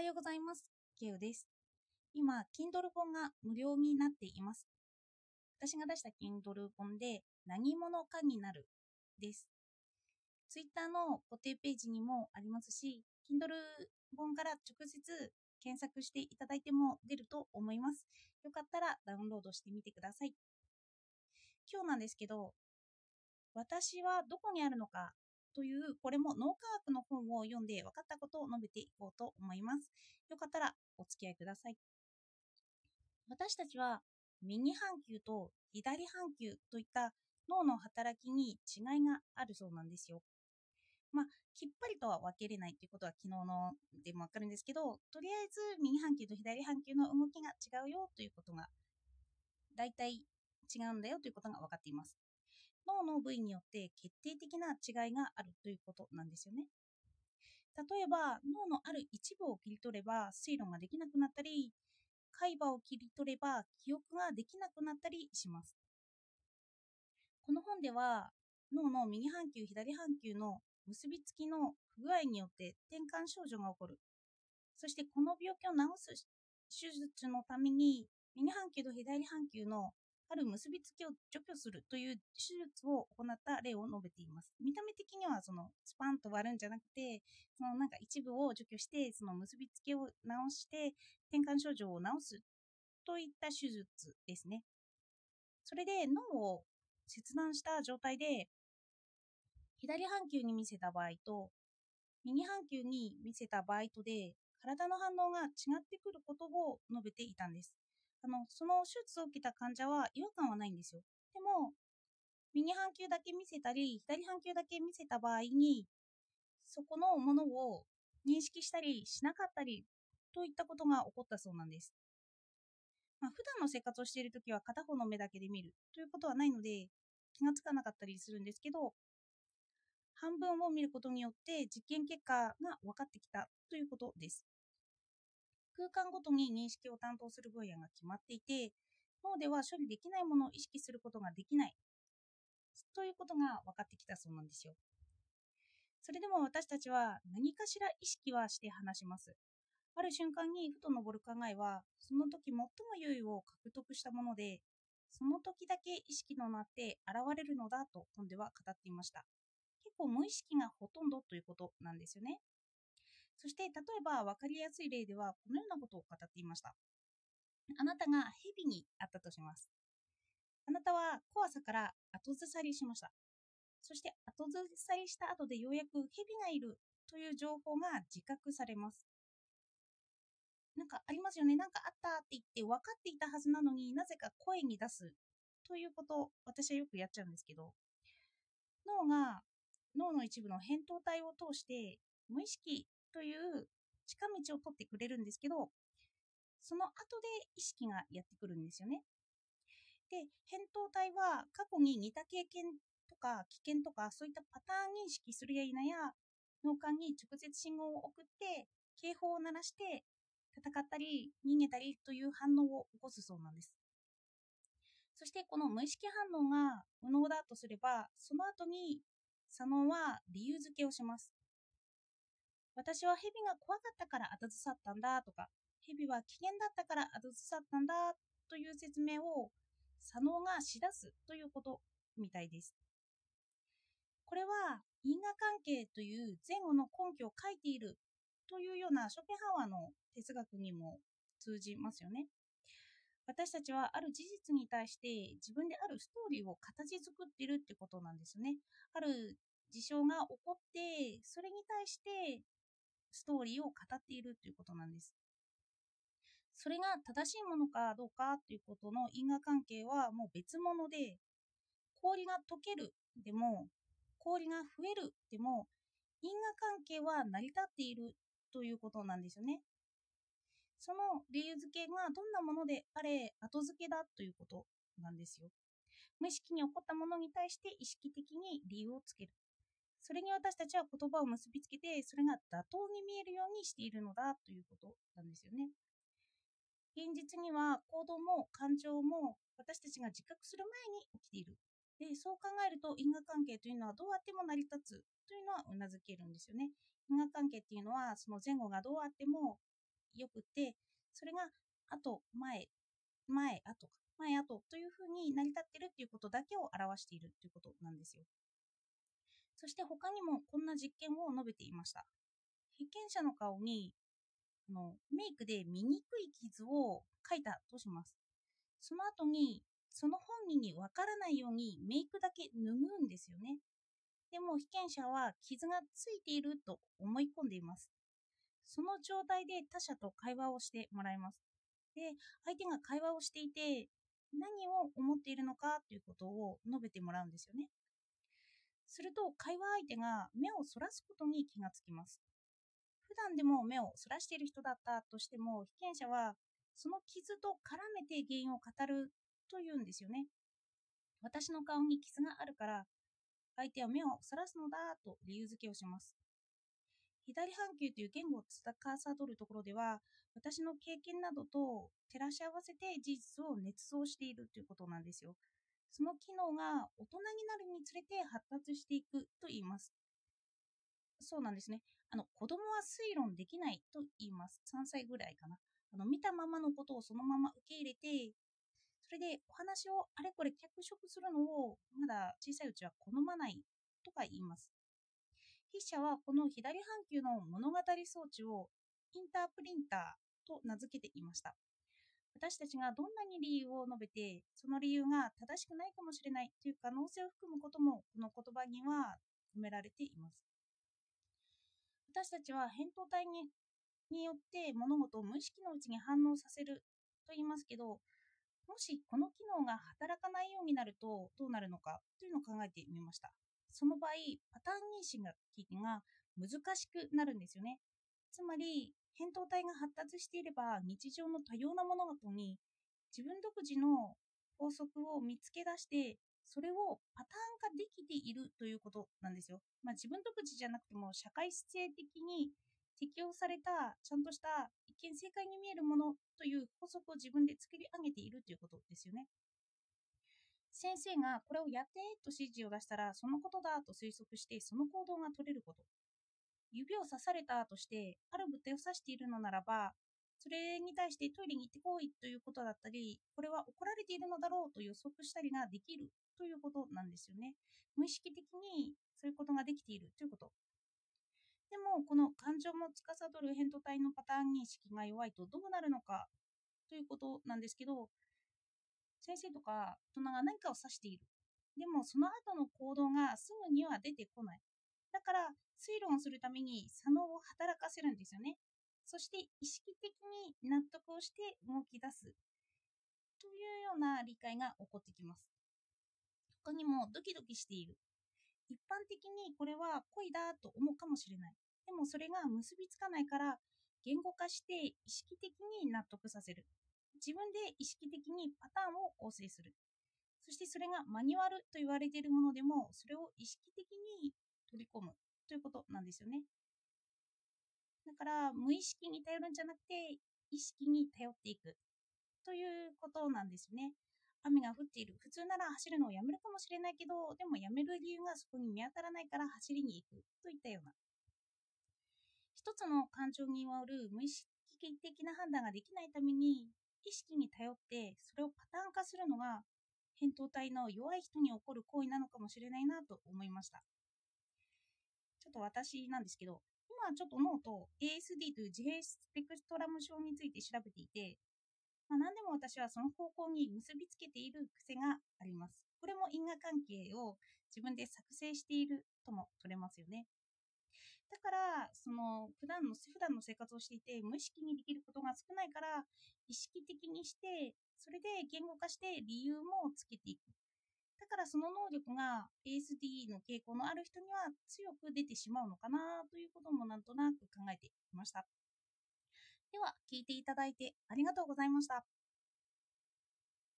はようございます。ケウです。今、Kindle 本が無料になっています。私が出した Kindle 本で何者かになるです。Twitter の固定ページにもありますし、Kindle 本から直接検索していただいても出ると思います。よかったらダウンロードしてみてください。今日なんですけど、私はどこにあるのかという、これも脳科学の本を読んで分かったことを述べていこうと思います。よかったらお付き合いください。私たちは右半球と左半球といった脳の働きに違いがあるそうなんですよ。まあ、きっぱりとは分けれないということは昨日のでも分かるんですけど、とりあえず右半球と左半球の動きが違うよということが、大体違うんだよということが分かっています。脳の部位によって決定的な違いがあるということなんですよね。例えば脳のある一部を切り取れば推論ができなくなったり海馬を切り取れば記憶ができなくなったりしますこの本では脳の右半球左半球の結びつきの不具合によって転換症状が起こるそしてこの病気を治す手術のために右半球と左半球のある結びつきを除去するという手術を行った例を述べています。見た目的にはそのスパンと割るんじゃなくて、そのなんか一部を除去して、その結びつきを直して、転換症状を治すといった手術ですね。それで脳を切断した状態で、左半球に見せた場合と、右半球に見せた場合とで、体の反応が違ってくることを述べていたんです。あのその手術を受けた患者は違和感はないんですよ。でも、右半球だけ見せたり、左半球だけ見せた場合に、そこのものを認識したりしなかったりといったことが起こったそうなんです。まあ、普段の生活をしているときは片方の目だけで見るということはないので気がつかなかったりするんですけど、半分を見ることによって実験結果が分かってきたということです。空間ごとに認識を担当する分野が決まっていて、脳では処理できないものを意識することができないということが分かってきたそうなんですよ。それでも私たちは何かしら意識はして話します。ある瞬間にふと昇る考えは、その時最も優位を獲得したもので、その時だけ意識のなって現れるのだと本では語っていました。結構無意識がほとんどということなんですよね。そして例えば分かりやすい例ではこのようなことを語っていました。あなたが蛇に会ったとします。あなたは怖さから後ずさりしました。そして後ずさりした後でようやく蛇がいるという情報が自覚されます。なんかありますよね。なんかあったって言って分かっていたはずなのになぜか声に出すということ、私はよくやっちゃうんですけど、脳が脳の一部の扁桃体を通して無意識という近道を取ってくれるんですけど、その後で意識がやってくるんですよね。で、扁桃体は過去に似た経験とか危険とかそういったパターン認識するや否や脳幹に直接信号を送って警報を鳴らして戦ったり逃げたりという反応を起こすそうなんです。そしてこの無意識反応が無能だとすればその後に左脳は理由付けをします。私は蛇が怖かったから後ずさったんだとか蛇は危険だったから後ずさったんだという説明を左脳がしだすということみたいです。これは因果関係という前後の根拠を書いているというようなショペンハワーの哲学にも通じますよね。私たちはある事実に対して自分であるストーリーを形作っているってことなんですよね。ある事象が起こってそれに対してストーリーを語っているということなんです。それが正しいものかどうかということの因果関係はもう別物で、氷が溶けるでも、氷が増えるでも、因果関係は成り立っているということなんですよね。その理由付けがどんなものであれ後付けだということなんですよ。無意識に起こったものに対して意識的に理由をつける。それに私たちは言葉を結びつけて、それが妥当に見えるようにしているのだということなんですよね。現実には行動も感情も私たちが自覚する前に起きている。で、そう考えると因果関係というのはどうあっても成り立つというのはうなずけるんですよね。因果関係っていうのはその前後がどうあってもよくて、それが後、前、前、後か、前、後というふうに成り立っているということだけを表しているということなんですよ。そして他にもこんな実験を述べていました。被験者の顔にあのメイクで見にくい傷を描いたとします。その後にその本人にわからないようにメイクだけ脱ぐんですよね。でも被験者は傷がついていると思い込んでいます。その状態で他者と会話をしてもらいます。で、相手が会話をしていて何を思っているのかということを述べてもらうんですよね。すると会話相手が目をそらすことに気がつきます。普段でも目をそらしている人だったとしても被験者はその傷と絡めて原因を語るというんですよね。私の顔に傷があるから相手は目をそらすのだと理由付けをします。左半球という言語を司るところでは私の経験などと照らし合わせて事実を捏造しているということなんですよ。その機能が大人になるにつれて発達していくと言います。そうなんですね。あの子供は推論できないと言います。3歳ぐらいかな。あの見たままのことをそのまま受け入れて、それでお話をあれこれ脚色するのをまだ小さいうちは好まないとか言います。筆者はこの左半球の物語装置をインタープリンターと名付けていました。私たちがどんなに理由を述べて、その理由が正しくないかもしれないという可能性を含むことも、この言葉には込められています。私たちは扁桃体にによって物事を無意識のうちに反応させると言いますけど、もしこの機能が働かないようになるとどうなるのかというのを考えてみました。その場合、パターン認識が難しくなるんですよね。つまり、扁桃体が発達していれば日常の多様な物事に自分独自の法則を見つけ出してそれをパターン化できているということなんですよ。まあ、自分独自じゃなくても社会性的に適用されたちゃんとした一見正解に見えるものという法則を自分で作り上げているということですよね。先生がこれをやってと指示を出したらそのことだと推測してその行動が取れること。指を刺されたとしてある物体を刺しているのならばそれに対してトイレに行ってこいということだったりこれは怒られているのだろうと予測したりができるということなんですよね。無意識的にそういうことができているということ。でもこの感情も司る扁桃体のパターン認識が弱いとどうなるのかということなんですけど先生とか大人が何かを指している。でもその後の行動がすぐには出てこない。だから推論するために左脳を働かせるんですよね。そして意識的に納得をして動き出すというような理解が起こってきます。他にもドキドキしている。一般的にこれは恋だと思うかもしれない。でもそれが結びつかないから言語化して意識的に納得させる。自分で意識的にパターンを構成する。そしてそれがマニュアルと言われているものでもそれを意識的に取り込むということなんですよね。だから無意識に頼るんじゃなくて意識に頼っていくということなんですよね。雨が降っている。普通なら走るのをやめるかもしれないけど、でもやめる理由がそこに見当たらないから走りに行くといったような。一つの感情による無意識的な判断ができないために、意識に頼ってそれをパターン化するのが、扁桃体の弱い人に起こる行為なのかもしれないなと思いました。ちょっと私なんですけど、今ちょっと脳と ASD という自閉スペクトラム症について調べていて、まあ、何でも私はその方向に結びつけている癖があります。これも因果関係を自分で作成しているとも取れますよね。だから、その普段の普段の生活をしていて無意識にできることが少ないから意識的にしてそれで言語化して理由もつけていくからその能力が ASD の傾向のある人には強く出てしまうのかなということもなんとなく考えてきました。では、聞いていただいてありがとうございました。